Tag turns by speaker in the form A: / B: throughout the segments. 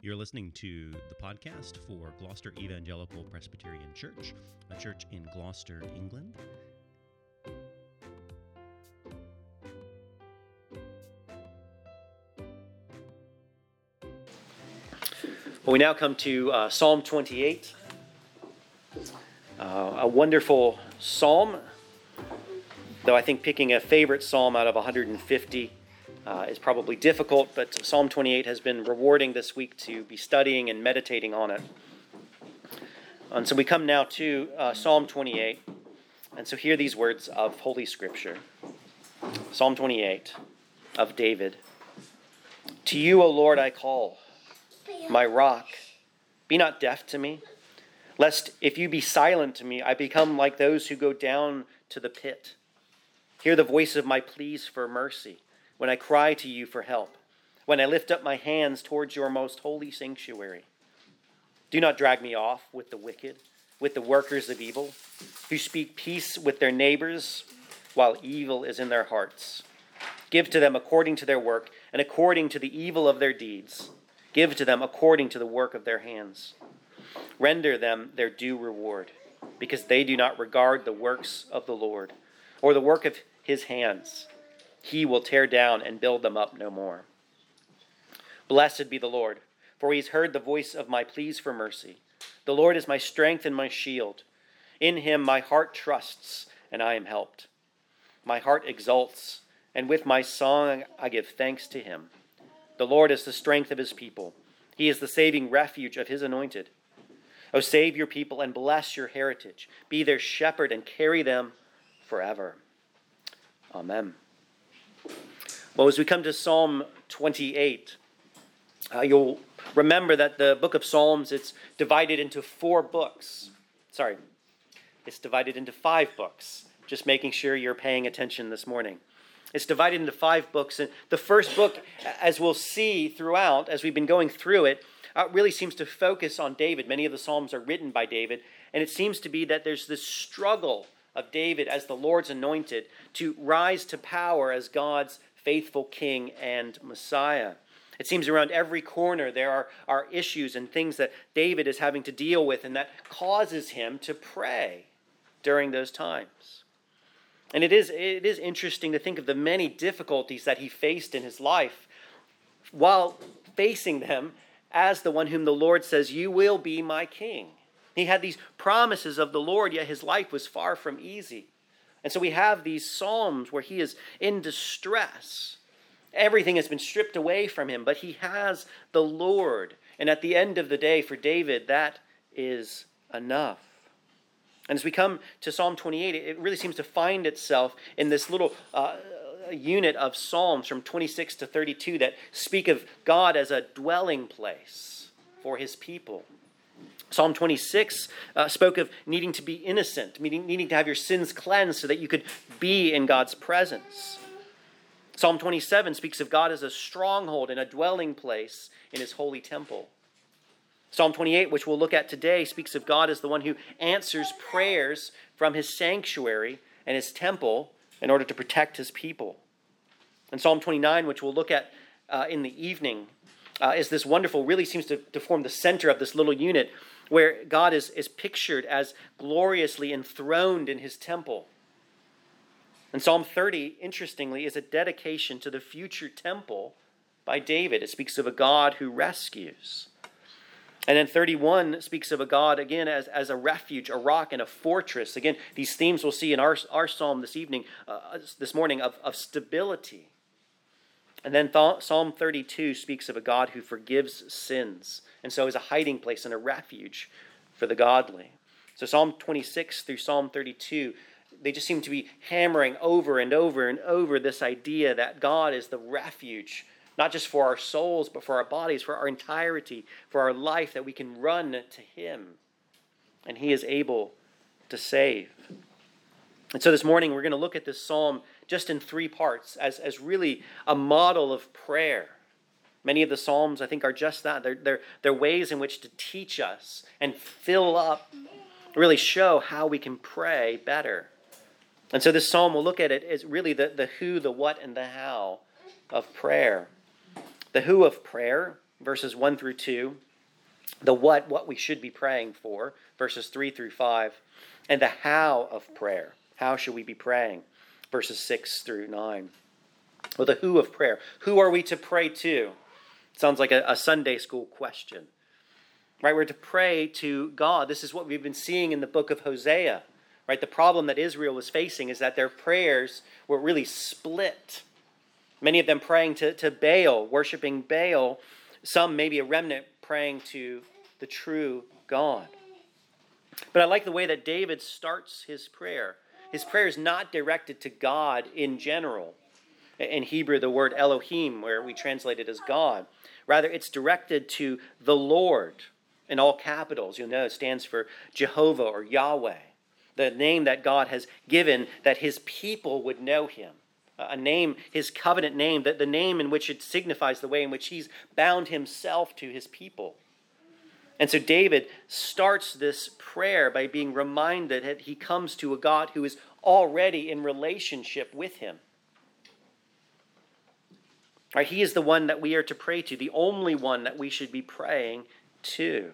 A: You're listening to the podcast for Gloucester Evangelical Presbyterian Church, a church in Gloucester, England.
B: Well, we now come to uh, Psalm 28, uh, a wonderful psalm. Though I think picking a favorite psalm out of 150 uh, is probably difficult, but Psalm 28 has been rewarding this week to be studying and meditating on it. And so we come now to uh, Psalm 28, and so hear these words of Holy Scripture Psalm 28 of David. To you, O Lord, I call, my rock. Be not deaf to me, lest if you be silent to me, I become like those who go down to the pit. Hear the voice of my pleas for mercy when I cry to you for help, when I lift up my hands towards your most holy sanctuary. Do not drag me off with the wicked, with the workers of evil, who speak peace with their neighbors while evil is in their hearts. Give to them according to their work and according to the evil of their deeds. Give to them according to the work of their hands. Render them their due reward, because they do not regard the works of the Lord or the work of his hands he will tear down and build them up no more. Blessed be the Lord, for he has heard the voice of my pleas for mercy. The Lord is my strength and my shield. In him my heart trusts, and I am helped. My heart exults, and with my song I give thanks to him. The Lord is the strength of his people, he is the saving refuge of his anointed. O save your people and bless your heritage. Be their shepherd and carry them forever. Amen. Well, as we come to Psalm 28, uh, you'll remember that the book of Psalms it's divided into four books. Sorry, it's divided into five books. Just making sure you're paying attention this morning. It's divided into five books, and the first book, as we'll see throughout, as we've been going through it, uh, really seems to focus on David. Many of the Psalms are written by David, and it seems to be that there's this struggle of David as the Lord's anointed to rise to power as God's faithful king and Messiah. It seems around every corner there are, are issues and things that David is having to deal with, and that causes him to pray during those times. And it is, it is interesting to think of the many difficulties that he faced in his life while facing them as the one whom the Lord says, You will be my king. He had these promises of the Lord, yet his life was far from easy. And so we have these Psalms where he is in distress. Everything has been stripped away from him, but he has the Lord. And at the end of the day, for David, that is enough. And as we come to Psalm 28, it really seems to find itself in this little uh, unit of Psalms from 26 to 32 that speak of God as a dwelling place for his people. Psalm 26 uh, spoke of needing to be innocent, meaning, needing to have your sins cleansed so that you could be in God's presence. Psalm 27 speaks of God as a stronghold and a dwelling place in his holy temple. Psalm 28, which we'll look at today, speaks of God as the one who answers prayers from his sanctuary and his temple in order to protect his people. And Psalm 29, which we'll look at uh, in the evening, uh, is this wonderful, really seems to, to form the center of this little unit where God is, is pictured as gloriously enthroned in his temple. And Psalm 30, interestingly, is a dedication to the future temple by David. It speaks of a God who rescues. And then 31 speaks of a God, again, as, as a refuge, a rock, and a fortress. Again, these themes we'll see in our, our psalm this evening, uh, this morning, of, of stability. And then th- Psalm 32 speaks of a God who forgives sins and so is a hiding place and a refuge for the godly. So Psalm 26 through Psalm 32, they just seem to be hammering over and over and over this idea that God is the refuge, not just for our souls, but for our bodies, for our entirety, for our life, that we can run to Him. And He is able to save. And so this morning, we're going to look at this psalm just in three parts as, as really a model of prayer Many of the Psalms, I think, are just that. They're, they're, they're ways in which to teach us and fill up, really show how we can pray better. And so this psalm, we'll look at it as really the, the who, the what, and the how of prayer. The who of prayer verses 1 through 2, the what, what we should be praying for, verses 3 through 5, and the how of prayer. How should we be praying, verses 6 through 9. Well, the who of prayer. Who are we to pray to? Sounds like a, a Sunday school question. Right? We're to pray to God. This is what we've been seeing in the book of Hosea. Right? The problem that Israel was facing is that their prayers were really split. Many of them praying to, to Baal, worshiping Baal. Some, maybe a remnant, praying to the true God. But I like the way that David starts his prayer. His prayer is not directed to God in general. In Hebrew, the word Elohim, where we translate it as God. Rather, it's directed to the Lord in all capitals. You'll know it stands for Jehovah or Yahweh, the name that God has given that his people would know him. A name, his covenant name, that the name in which it signifies the way in which he's bound himself to his people. And so David starts this prayer by being reminded that he comes to a God who is already in relationship with him. Right, he is the one that we are to pray to, the only one that we should be praying to.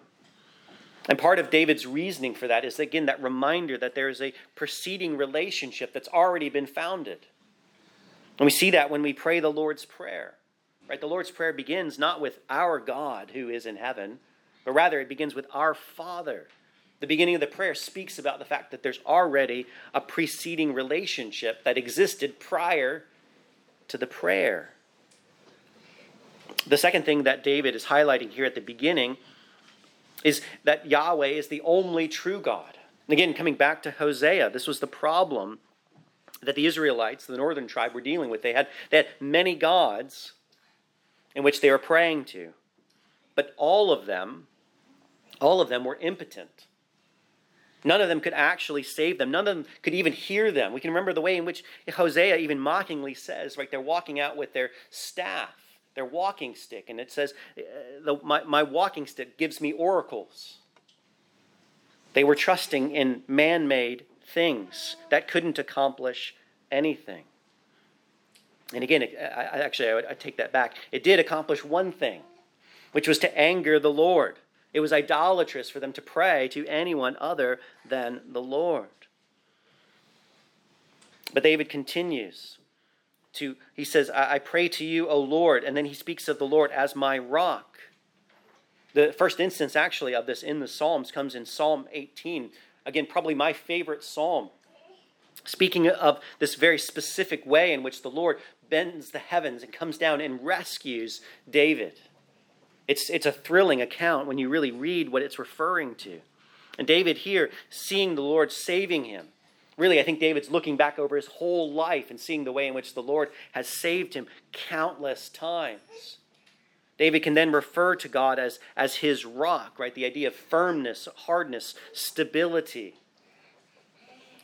B: And part of David's reasoning for that is, again, that reminder that there is a preceding relationship that's already been founded. And we see that when we pray the Lord's Prayer. Right? The Lord's Prayer begins not with our God who is in heaven, but rather it begins with our Father. The beginning of the prayer speaks about the fact that there's already a preceding relationship that existed prior to the prayer. The second thing that David is highlighting here at the beginning is that Yahweh is the only true God. And again, coming back to Hosea, this was the problem that the Israelites, the northern tribe, were dealing with. They had, they had many gods in which they were praying to, but all of them, all of them were impotent. None of them could actually save them. None of them could even hear them. We can remember the way in which Hosea even mockingly says, right, they're walking out with their staff their walking stick, and it says, uh, my, my walking stick gives me oracles. They were trusting in man made things that couldn't accomplish anything. And again, I, I, actually, I, I take that back. It did accomplish one thing, which was to anger the Lord. It was idolatrous for them to pray to anyone other than the Lord. But David continues to, he says, I, I pray to you, O Lord. And then he speaks of the Lord as my rock. The first instance, actually, of this in the Psalms comes in Psalm 18. Again, probably my favorite psalm. Speaking of this very specific way in which the Lord bends the heavens and comes down and rescues David. It's, it's a thrilling account when you really read what it's referring to. And David here, seeing the Lord saving him, Really, I think David's looking back over his whole life and seeing the way in which the Lord has saved him countless times. David can then refer to God as, as his rock, right? The idea of firmness, hardness, stability.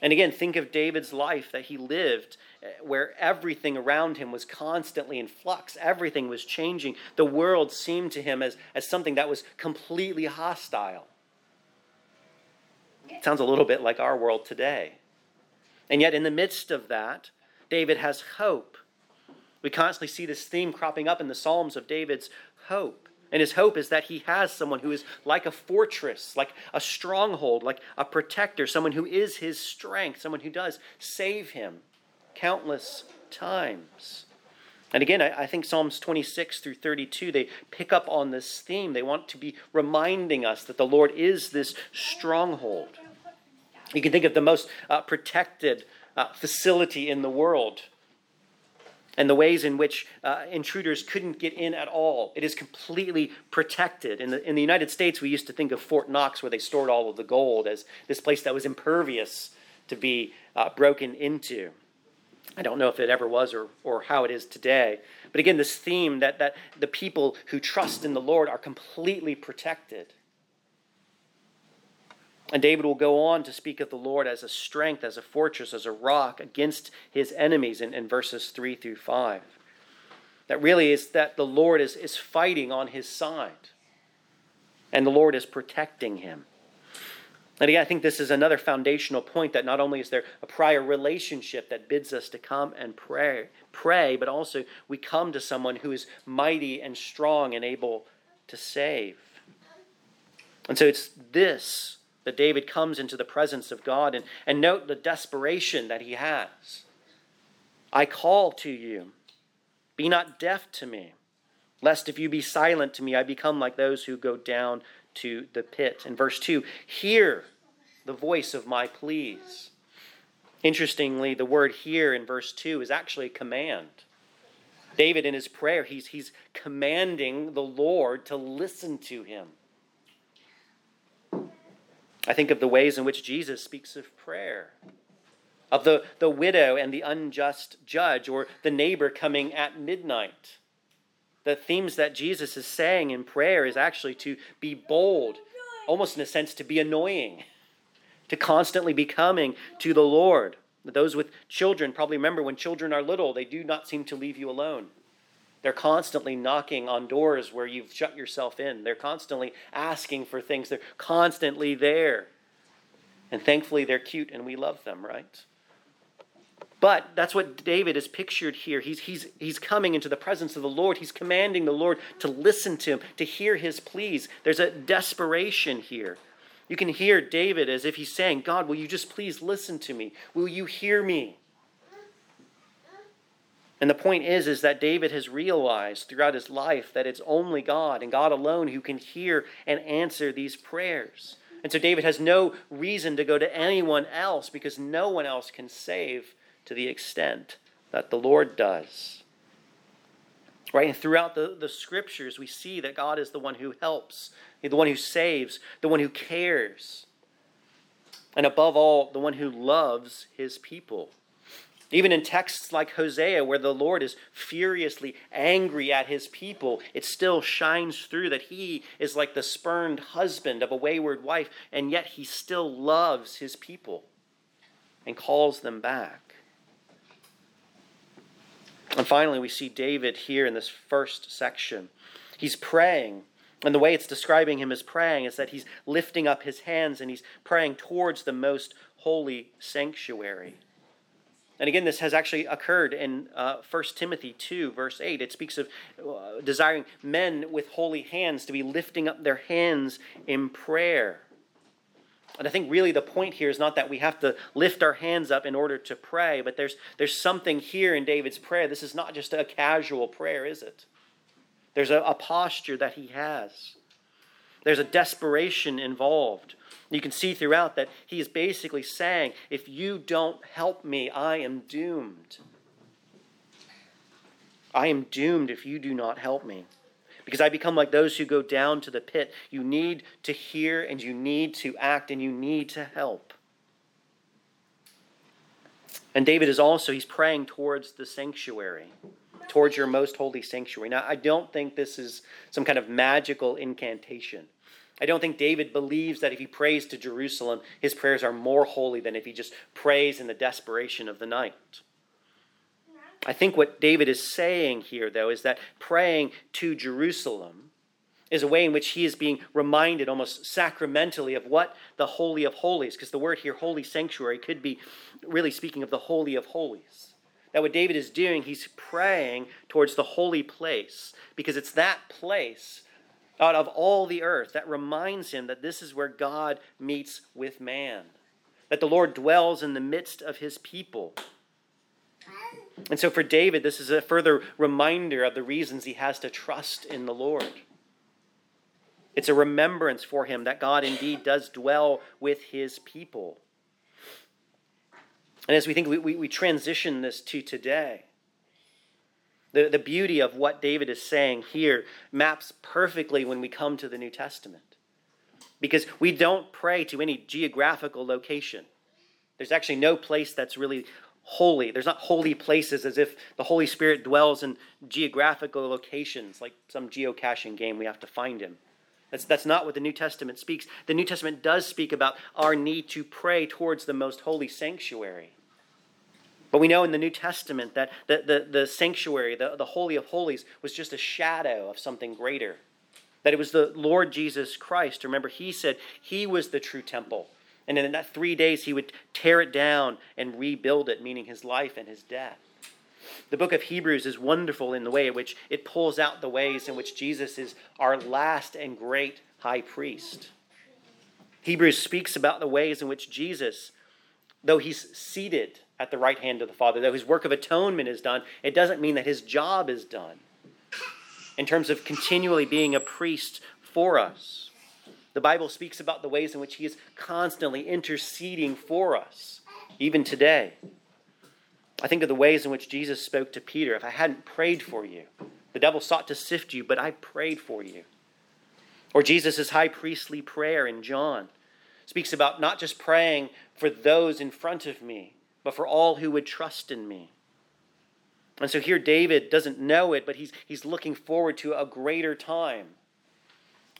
B: And again, think of David's life that he lived where everything around him was constantly in flux, everything was changing. The world seemed to him as, as something that was completely hostile. It sounds a little bit like our world today. And yet, in the midst of that, David has hope. We constantly see this theme cropping up in the Psalms of David's hope. And his hope is that he has someone who is like a fortress, like a stronghold, like a protector, someone who is his strength, someone who does save him countless times. And again, I, think Psalms 26 through 32, they pick up on this theme. They want to be reminding us that the Lord is this stronghold. You can think of the most uh, protected uh, facility in the world and the ways in which uh, intruders couldn't get in at all. It is completely protected. In the, in the United States, we used to think of Fort Knox, where they stored all of the gold, as this place that was impervious to be uh, broken into. I don't know if it ever was or, or how it is today. But again, this theme that, that the people who trust in the Lord are completely protected. And David will go on to speak of the Lord as a strength, as a fortress, as a rock against his enemies in, in verses 3 through 5. That really is that the Lord is, is fighting on his side, and the Lord is protecting him. And again, I think this is another foundational point that not only is there a prior relationship that bids us to come and pray, pray, but also we come to someone who is mighty and strong and able to save. And so it's this that David comes into the presence of God and, and note the desperation that he has. I call to you, be not deaf to me, lest if you be silent to me, I become like those who go down to the pit. In verse 2, hear the voice of my pleas. Interestingly, the word here in verse 2 is actually a command. David, in his prayer, he's, he's commanding the Lord to listen to him. I think of the ways in which Jesus speaks of prayer, of the, the widow and the unjust judge, or the neighbor coming at midnight. The themes that Jesus is saying in prayer is actually to be bold, almost in a sense to be annoying, to constantly be coming to the Lord. Those with children probably remember when children are little, they do not seem to leave you alone. They're constantly knocking on doors where you've shut yourself in. They're constantly asking for things. They're constantly there. And thankfully, they're cute and we love them, right? But that's what David is pictured here. He's, he's, he's coming into the presence of the Lord. He's commanding the Lord to listen to him, to hear his pleas. There's a desperation here. You can hear David as if he's saying, God, will you just please listen to me? Will you hear me? And the point is, is that David has realized throughout his life that it's only God and God alone who can hear and answer these prayers. And so David has no reason to go to anyone else because no one else can save to the extent that the Lord does. Right? And throughout the, the scriptures, we see that God is the one who helps, the one who saves, the one who cares, and above all, the one who loves his people. Even in texts like Hosea, where the Lord is furiously angry at his people, it still shines through that he is like the spurned husband of a wayward wife, and yet he still loves his people and calls them back. And finally, we see David here in this first section. He's praying, and the way it's describing him as praying is that he's lifting up his hands and he's praying towards the most holy sanctuary. And again, this has actually occurred in uh, 1 Timothy 2, verse 8. It speaks of uh, desiring men with holy hands to be lifting up their hands in prayer. And I think really the point here is not that we have to lift our hands up in order to pray, but there's, there's something here in David's prayer. This is not just a casual prayer, is it? There's a, a posture that he has, there's a desperation involved. You can see throughout that he is basically saying, if you don't help me, I am doomed. I am doomed if you do not help me. Because I become like those who go down to the pit. You need to hear and you need to act and you need to help. And David is also, he's praying towards the sanctuary, towards your most holy sanctuary. Now, I don't think this is some kind of magical incantation. I don't think David believes that if he prays to Jerusalem, his prayers are more holy than if he just prays in the desperation of the night. I think what David is saying here, though, is that praying to Jerusalem is a way in which he is being reminded almost sacramentally of what the Holy of Holies, because the word here, holy sanctuary, could be really speaking of the Holy of Holies. That what David is doing, he's praying towards the holy place, because it's that place out of all the earth that reminds him that this is where God meets with man, that the Lord dwells in the midst of his people. And so for David, this is a further reminder of the reasons he has to trust in the Lord. It's a remembrance for him that God indeed does dwell with his people. And as we think, we, we, we transition this to today. The, the beauty of what David is saying here maps perfectly when we come to the New Testament. Because we don't pray to any geographical location. There's actually no place that's really holy. There's not holy places as if the Holy Spirit dwells in geographical locations, like some geocaching game we have to find him. That's, that's not what the New Testament speaks. The New Testament does speak about our need to pray towards the most holy sanctuary. But we know in the New Testament that the, the, the sanctuary, the, the Holy of Holies, was just a shadow of something greater. That it was the Lord Jesus Christ. Remember, he said he was the true temple. And in that three days, he would tear it down and rebuild it, meaning his life and his death. The book of Hebrews is wonderful in the way in which it pulls out the ways in which Jesus is our last and great high priest. Hebrews speaks about the ways in which Jesus, though he's seated at the right hand of the Father, though his work of atonement is done, it doesn't mean that his job is done in terms of continually being a priest for us. The Bible speaks about the ways in which he is constantly interceding for us, even today. I think of the ways in which Jesus spoke to Peter. If I hadn't prayed for you, the devil sought to sift you, but I prayed for you. Or Jesus' high priestly prayer in John speaks about not just praying for those in front of me, but for all who would trust in me. And so here David doesn't know it, but he's, he's looking forward to a greater time,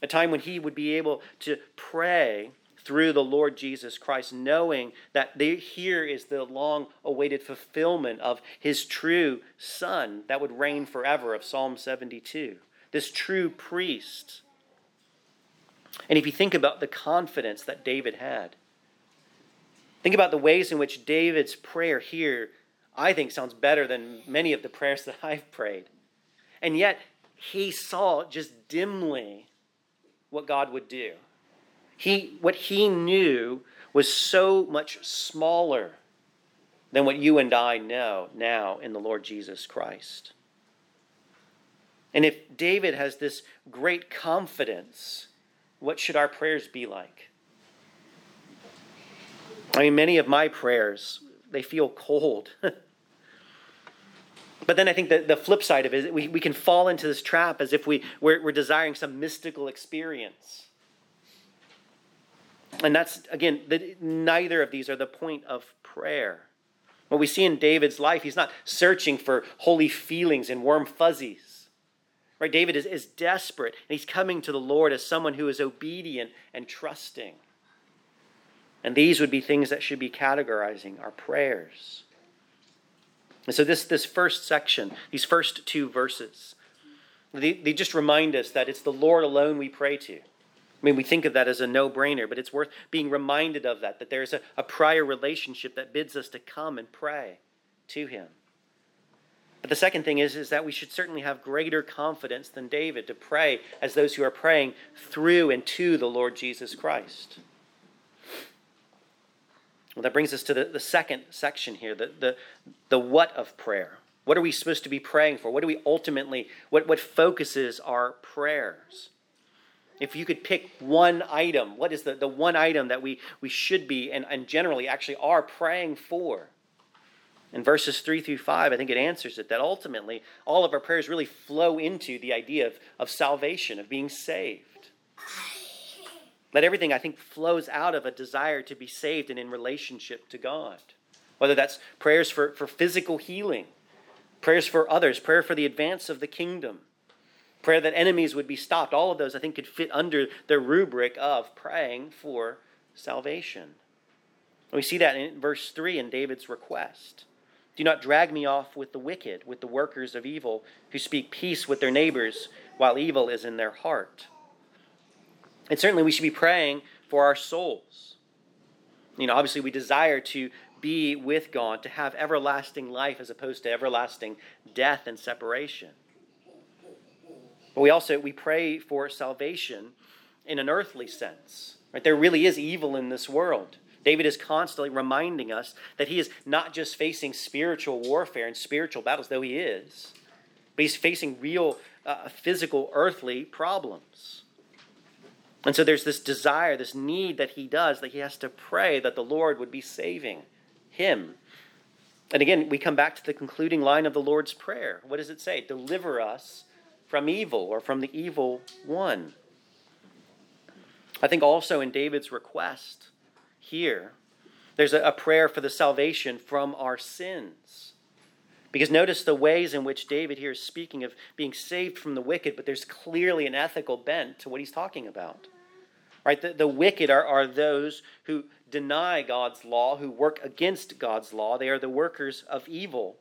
B: a time when he would be able to pray through the Lord Jesus Christ, knowing that they, here is the long awaited fulfillment of his true Son that would reign forever, of Psalm 72. This true priest. And if you think about the confidence that David had, think about the ways in which David's prayer here, I think, sounds better than many of the prayers that I've prayed. And yet, he saw just dimly what God would do. He, what he knew was so much smaller than what you and I know now in the Lord Jesus Christ. And if David has this great confidence, what should our prayers be like? I mean, many of my prayers, they feel cold. but then I think that the flip side of it is we, we can fall into this trap as if we, we're, we're desiring some mystical experience. And that's, again, the, neither of these are the point of prayer. What we see in David's life, he's not searching for holy feelings and warm fuzzies. Right? David is, is desperate, and he's coming to the Lord as someone who is obedient and trusting. And these would be things that should be categorizing our prayers. And so, this, this first section, these first two verses, they, they just remind us that it's the Lord alone we pray to. I mean, we think of that as a no brainer, but it's worth being reminded of that, that there's a, a prior relationship that bids us to come and pray to Him. But the second thing is, is that we should certainly have greater confidence than David to pray as those who are praying through and to the Lord Jesus Christ. Well, that brings us to the, the second section here the, the, the what of prayer. What are we supposed to be praying for? What do we ultimately, what, what focuses our prayers? If you could pick one item, what is the, the one item that we, we should be and, and generally actually are praying for? In verses 3 through 5, I think it answers it that ultimately all of our prayers really flow into the idea of, of salvation, of being saved. That everything, I think, flows out of a desire to be saved and in relationship to God. Whether that's prayers for, for physical healing, prayers for others, prayer for the advance of the kingdom, prayer that enemies would be stopped, all of those, I think, could fit under the rubric of praying for salvation. And we see that in verse 3 in David's request. Do not drag me off with the wicked, with the workers of evil, who speak peace with their neighbors while evil is in their heart. And certainly we should be praying for our souls. You know, obviously we desire to be with God, to have everlasting life as opposed to everlasting death and separation. But we also we pray for salvation in an earthly sense. Right? There really is evil in this world. David is constantly reminding us that he is not just facing spiritual warfare and spiritual battles, though he is, but he's facing real uh, physical, earthly problems. And so there's this desire, this need that he does, that he has to pray that the Lord would be saving him. And again, we come back to the concluding line of the Lord's Prayer. What does it say? Deliver us from evil or from the evil one. I think also in David's request here, there's a, prayer for the salvation from our sins. Because notice the ways in which David here is speaking of being saved from the wicked, but there's clearly an ethical bent to what he's talking about. Right? The, the wicked are, are those who deny God's law, who work against God's law. They are the workers of evil.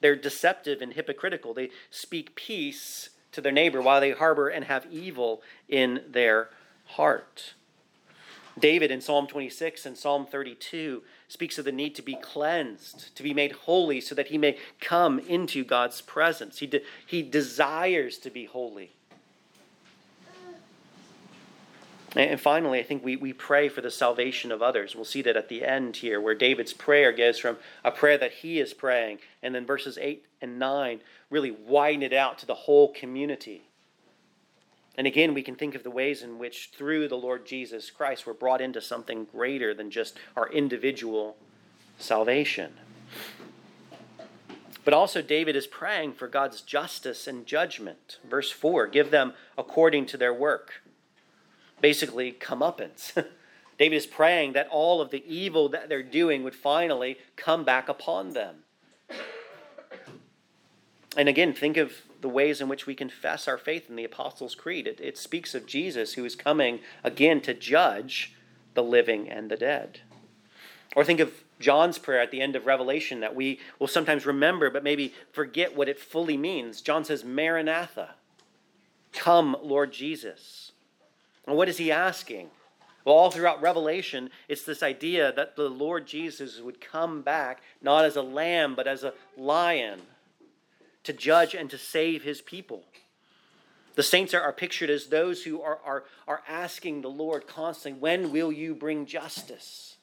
B: They're deceptive and hypocritical. They speak peace to their neighbor while they harbor and have evil in their heart. David in Psalm 26 and Psalm 32 speaks of the need to be cleansed, to be made holy, so that he may come into God's presence. He, de- he desires to be holy. And finally, I think we, we pray for the salvation of others. We'll see that at the end here, where David's prayer goes from a prayer that he is praying, and then verses 8 and 9 really widen it out to the whole community. And again, we can think of the ways in which, through the Lord Jesus Christ, we're brought into something greater than just our individual salvation. But also, David is praying for God's justice and judgment. Verse 4 give them according to their work. Basically, comeuppance. David is praying that all of the evil that they're doing would finally come back upon them. And again, think of the ways in which we confess our faith in the Apostles' Creed. It, it speaks of Jesus who is coming again to judge the living and the dead. Or think of John's prayer at the end of Revelation that we will sometimes remember but maybe forget what it fully means. John says, Maranatha, come, Lord Jesus. And what is he asking? Well, all throughout Revelation, it's this idea that the Lord Jesus would come back not as a lamb, but as a lion to judge and to save his people. The saints are, are pictured as those who are, are, are asking the Lord constantly, When will you bring justice?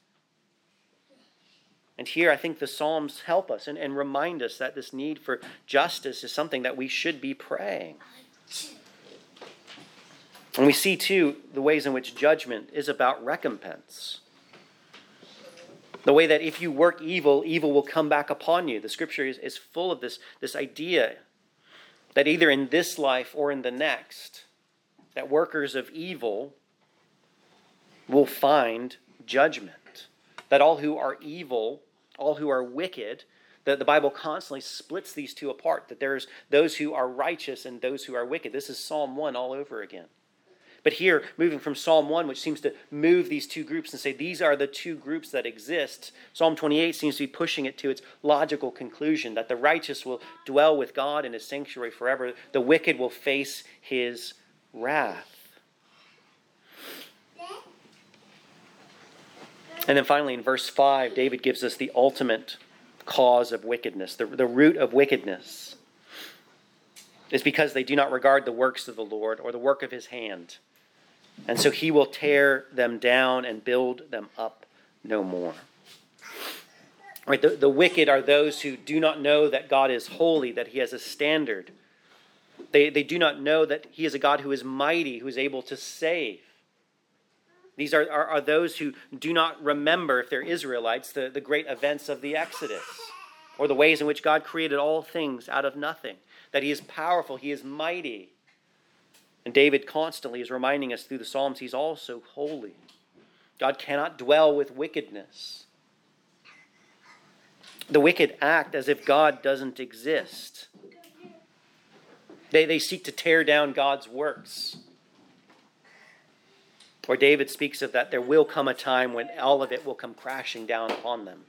B: And here I think the Psalms help us and, and remind us that this need for justice is something that we should be praying. And we see, too, the ways in which judgment is about recompense. The way that if you work evil, evil will come back upon you. The scripture is, is full of this, this idea that either in this life or in the next, that workers of evil will find judgment. That all who are evil, all who are wicked, that the Bible constantly splits these two apart, that there's those who are righteous and those who are wicked. This is Psalm 1 all over again. But here, moving from Psalm 1, which seems to move these two groups and say these are the two groups that exist, Psalm 28 seems to be pushing it to its logical conclusion that the righteous will dwell with God in his sanctuary forever, the wicked will face his wrath. And then finally, in verse 5, David gives us the ultimate cause of wickedness, the, the root of wickedness is because they do not regard the works of the Lord or the work of his hand. And so he will tear them down and build them up no more. Right, the, the wicked are those who do not know that God is holy, that he has a standard. They, they do not know that he is a God who is mighty, who is able to save. These are, are, are those who do not remember, if they're Israelites, the, the great events of the Exodus or the ways in which God created all things out of nothing, that he is powerful, he is mighty, and David constantly is reminding us through the Psalms he's also holy. God cannot dwell with wickedness. The wicked act as if God doesn't exist. They, they seek to tear down God's works. Or David speaks of that, there will come a time when all of it will come crashing down upon them.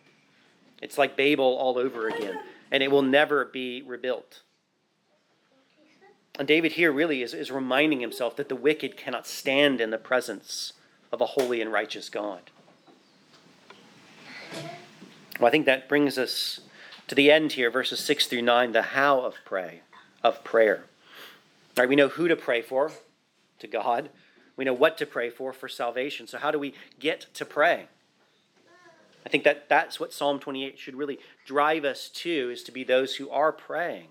B: It's like Babel all over again, and it will never be rebuilt. And David here really is, is reminding himself that the wicked cannot stand in the presence of a holy and righteous God. Well, I think that brings us to the end here, verses 6 through 9, the how of pray, of prayer. All right, we know who to pray for, to God. We know what to pray for, for salvation. So how do we get to pray? I think that that's what Psalm 28 should really drive us to, is to be those who are praying.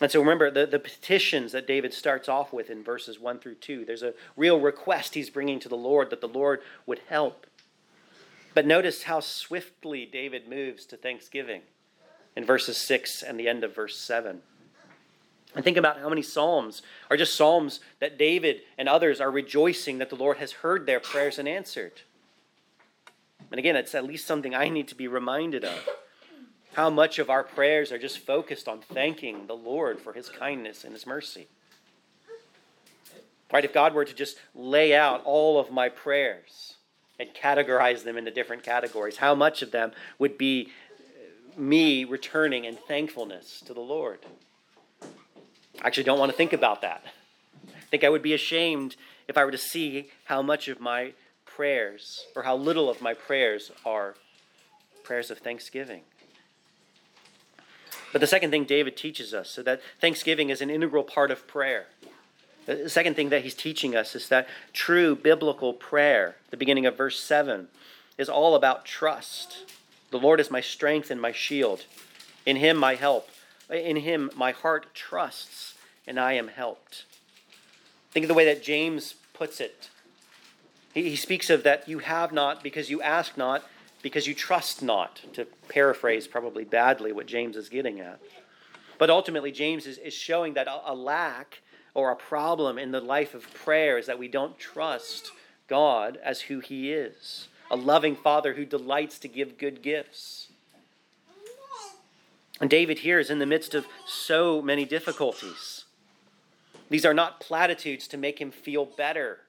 B: And so remember the, the petitions that David starts off with in verses 1 through 2. There's a real request he's bringing to the Lord that the Lord would help. But notice how swiftly David moves to thanksgiving in verses 6 and the end of verse 7. And think about how many Psalms are just Psalms that David and others are rejoicing that the Lord has heard their prayers and answered. And again, it's at least something I need to be reminded of. How much of our prayers are just focused on thanking the Lord for his kindness and his mercy? Right? If God were to just lay out all of my prayers and categorize them into different categories, how much of them would be me returning in thankfulness to the Lord? I actually don't want to think about that. I think I would be ashamed if I were to see how much of my prayers, or how little of my prayers are prayers of thanksgiving. But the second thing David teaches us, so that thanksgiving is an integral part of prayer. The second thing that he's teaching us is that true biblical prayer, the beginning of verse 7, is all about trust. The Lord is my strength and my shield. In him my help. In him my heart trusts, and I am helped. Think of the way that James puts it. He, he speaks of that you have not because you ask not, because you trust not, to paraphrase probably badly what James is getting at. But ultimately, James is, is showing that a, a lack or a problem in the life of prayer is that we don't trust God as who He is a loving Father who delights to give good gifts. And David here is in the midst of so many difficulties. These are not platitudes to make him feel better.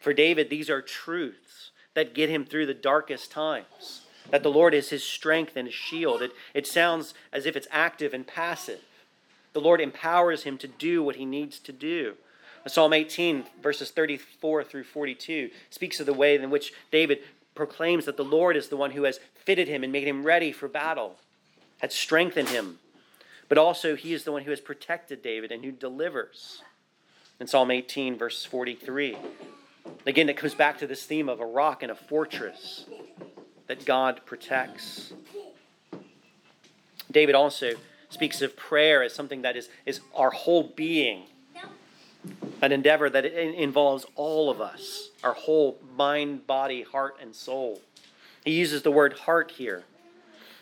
B: For David, these are truths that get him through the darkest times. That the Lord is his strength and his shield. It, it sounds as if it's active and passive. The Lord empowers him to do what he needs to do. Psalm 18, verses 34 through 42, speaks of the way in which David proclaims that the Lord is the one who has fitted him and made him ready for battle, had strengthened him. But also, he is the one who has protected David and who delivers. In Psalm 18, verse 43, Again, it comes back to this theme of a rock and a fortress that God protects. David also speaks of prayer as something that is, is our whole being, an endeavor that involves all of us, our whole mind, body, heart, and soul. He uses the word heart here,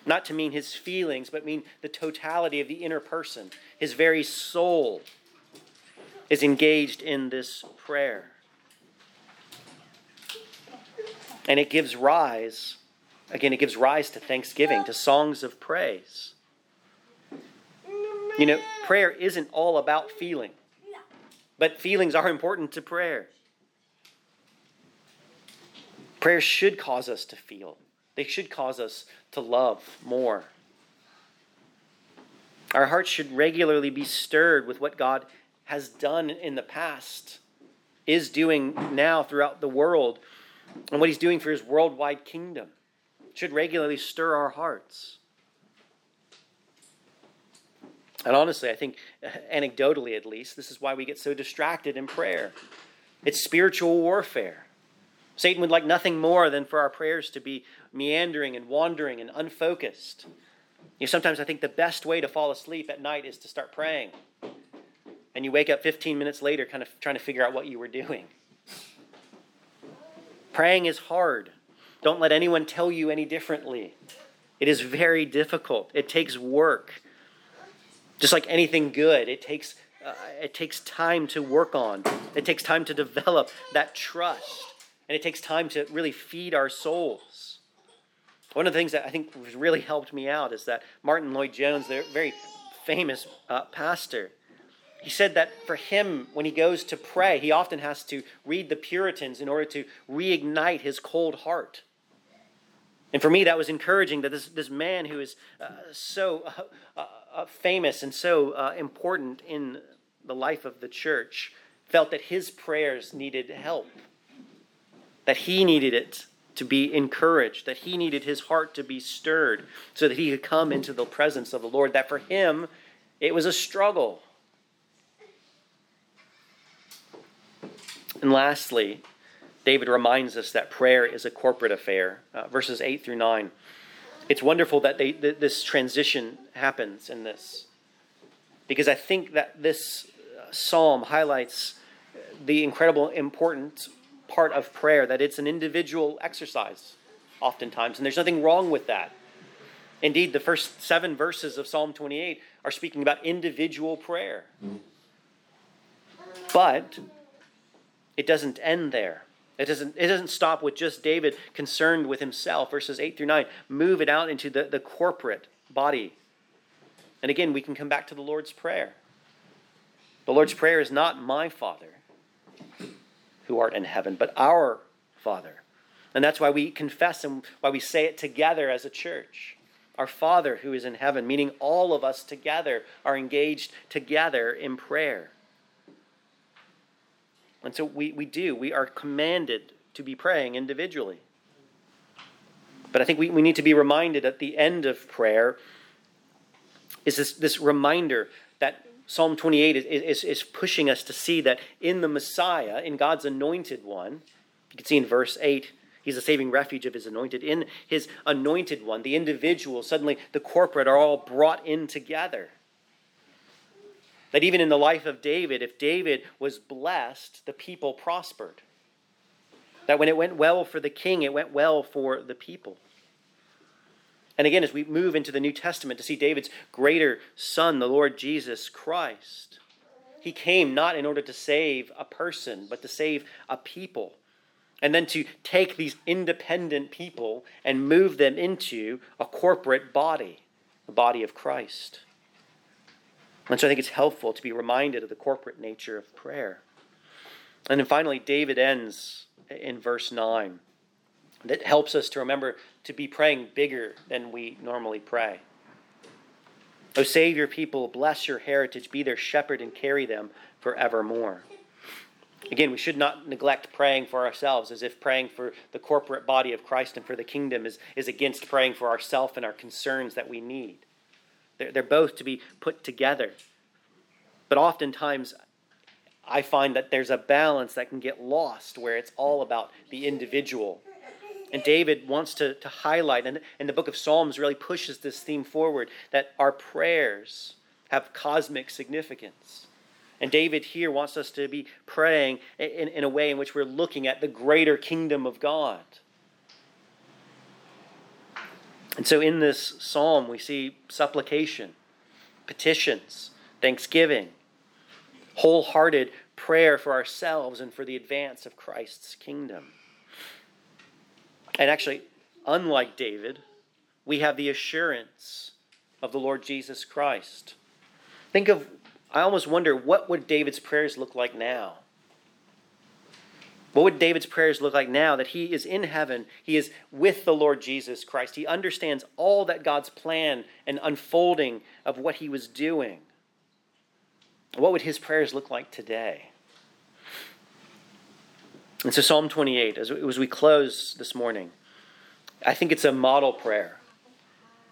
B: not to mean his feelings, but mean the totality of the inner person. His very soul is engaged in this prayer. And it gives rise, again, it gives rise to thanksgiving, to songs of praise. You know, prayer isn't all about feeling, but feelings are important to prayer. Prayer should cause us to feel, they should cause us to love more. Our hearts should regularly be stirred with what God has done in the past, is doing now throughout the world, and what he's doing for his worldwide kingdom should regularly stir our hearts. And honestly, I think, anecdotally at least, this is why we get so distracted in prayer. It's spiritual warfare. Satan would like nothing more than for our prayers to be meandering and wandering and unfocused. You know, sometimes I think the best way to fall asleep at night is to start praying. And you wake up 15 minutes later, kind of trying to figure out what you were doing. Praying is hard. Don't let anyone tell you any differently. It is very difficult. It takes work. Just like anything good, it takes uh, it takes time to work on. It takes time to develop that trust. And it takes time to really feed our souls. One of the things that I think really helped me out is that Martyn Lloyd-Jones, the very famous uh, pastor, he said that for him, when he goes to pray, he often has to read the Puritans in order to reignite his cold heart. And for me, that was encouraging that this, this man who is uh, so uh, uh, uh famous and so uh, important in the life of the church felt that his prayers needed help, that he needed it to be encouraged, that he needed his heart to be stirred so that he could come into the presence of the Lord, that for him, it was a struggle And lastly, David reminds us that prayer is a corporate affair. Uh, verses 8 through 9. It's wonderful that they, th- this transition happens in this. Because I think that this uh, psalm highlights the incredible important part of prayer, that it's an individual exercise, oftentimes. And there's nothing wrong with that. Indeed, the first seven verses of Psalm 28 are speaking about individual prayer. But it doesn't end there. It doesn't, it doesn't stop with just David concerned with himself, verses 8 through 9. Move it out into the, the corporate body. And again, we can come back to the Lord's Prayer. The Lord's Prayer is not my Father who art in heaven, but our Father. And that's why we confess and why we say it together as a church. Our Father who is in heaven, meaning all of us together are engaged together in prayer. And so we, we do. We are commanded to be praying individually. But I think we, we need to be reminded at the end of prayer is this, this reminder that Psalm 28 is, is, is pushing us to see that in the Messiah, in God's anointed one, you can see in verse 8, he's a saving refuge of his anointed. In his anointed one, the individual, suddenly the corporate are all brought in together. That even in the life of David, if David was blessed, the people prospered. That when it went well for the king, it went well for the people. And again, as we move into the New Testament to see David's greater son, the Lord Jesus Christ, he came not in order to save a person, but to save a people. And then to take these independent people and move them into a corporate body, the body of Christ. And so I think it's helpful to be reminded of the corporate nature of prayer. And then finally, David ends in verse 9. That helps us to remember to be praying bigger than we normally pray. O save your people, bless your heritage, be their shepherd, and carry them forevermore. Again, we should not neglect praying for ourselves as if praying for the corporate body of Christ and for the kingdom is, is against praying for ourselves and our concerns that we need. They're, they're both to be put together. But oftentimes, I find that there's a balance that can get lost where it's all about the individual. And David wants to, to highlight, and, and the book of Psalms really pushes this theme forward that our prayers have cosmic significance. And David here wants us to be praying in, in a way in which we're looking at the greater kingdom of God. And so in this psalm, we see supplication, petitions, thanksgiving, wholehearted prayer for ourselves and for the advance of Christ's kingdom. And actually, unlike David, we have the assurance of the Lord Jesus Christ. Think of, I almost wonder, what would David's prayers look like now? What would David's prayers look like now that he is in heaven? He is with the Lord Jesus Christ. He understands all that God's plan and unfolding of what he was doing. What would his prayers look like today? And so, Psalm 28, as, we close this morning, I think it's a model prayer.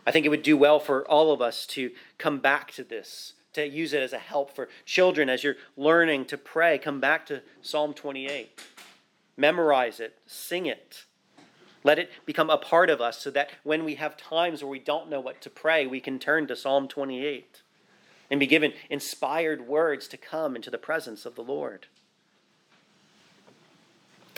B: I think it would do well for all of us to come back to this, to use it as a help for children as you're learning to pray. Come back to Psalm 28 memorize it, sing it. Let it become a part of us so that when we have times where we don't know what to pray, we can turn to Psalm 28 and be given inspired words to come into the presence of the Lord.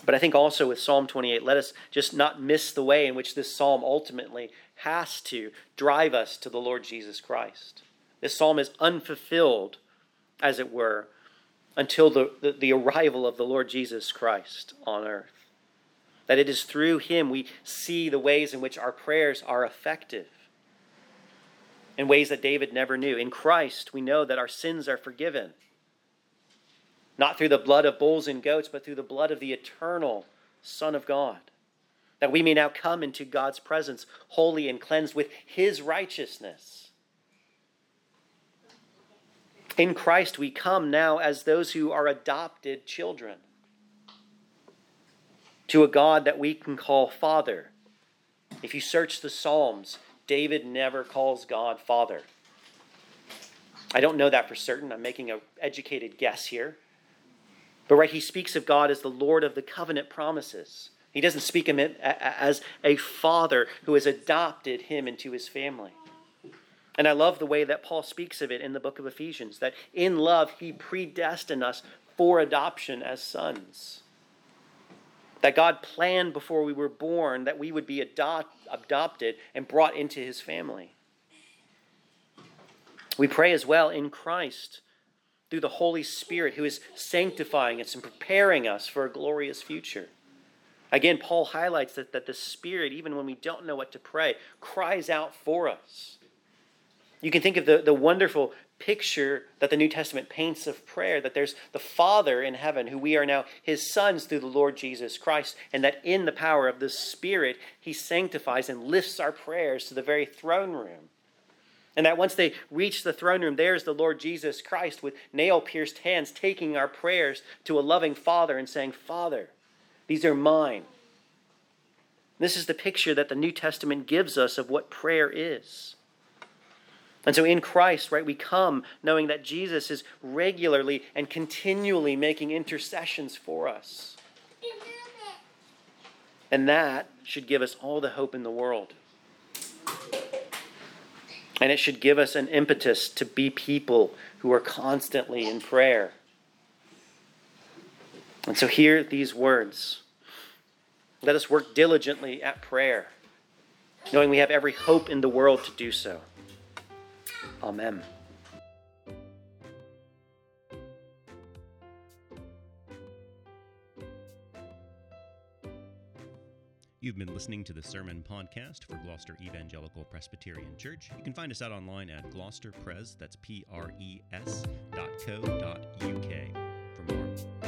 B: But I think also with Psalm 28, let us just not miss the way in which this psalm ultimately has to drive us to the Lord Jesus Christ. This psalm is unfulfilled, as it were, until the, the, the, arrival of the Lord Jesus Christ on earth. That it is through him we see the ways in which our prayers are effective, in ways that David never knew. In Christ, we know that our sins are forgiven, not through the blood of bulls and goats, but through the blood of the eternal Son of God. That we may now come into God's presence, holy and cleansed with his righteousness in Christ, we come now as those who are adopted children to a God that we can call Father. If you search the Psalms, David never calls God Father. I don't know that for certain. I'm making an educated guess here. But right, he speaks of God as the Lord of the covenant promises. He doesn't speak of him as a father who has adopted him into his family. And I love the way that Paul speaks of it in the book of Ephesians that in love he predestined us for adoption as sons. That God planned before we were born that we would be adopt, adopted and brought into his family. We pray as well in Christ through the Holy Spirit who is sanctifying us and preparing us for a glorious future. Again, Paul highlights that, that the Spirit, even when we don't know what to pray, cries out for us. You can think of the, the wonderful picture that the New Testament paints of prayer that there's the Father in heaven, who we are now his sons through the Lord Jesus Christ, and that in the power of the Spirit, he sanctifies and lifts our prayers to the very throne room. And that once they reach the throne room, there's the Lord Jesus Christ with nail pierced hands taking our prayers to a loving Father and saying, Father, These are mine. This is the picture that the New Testament gives us of what prayer is. And so in Christ, right, we come knowing that Jesus is regularly and continually making intercessions for us. And that should give us all the hope in the world. And it should give us an impetus to be people who are constantly in prayer. And so, hear these words. Let us work diligently at prayer, knowing we have every hope in the world to do so. Amen.
A: You've been listening to the Sermon Podcast for Gloucester Evangelical Presbyterian Church. You can find us out online at gloucesterpres, that's P R E S dot co dot UK for more.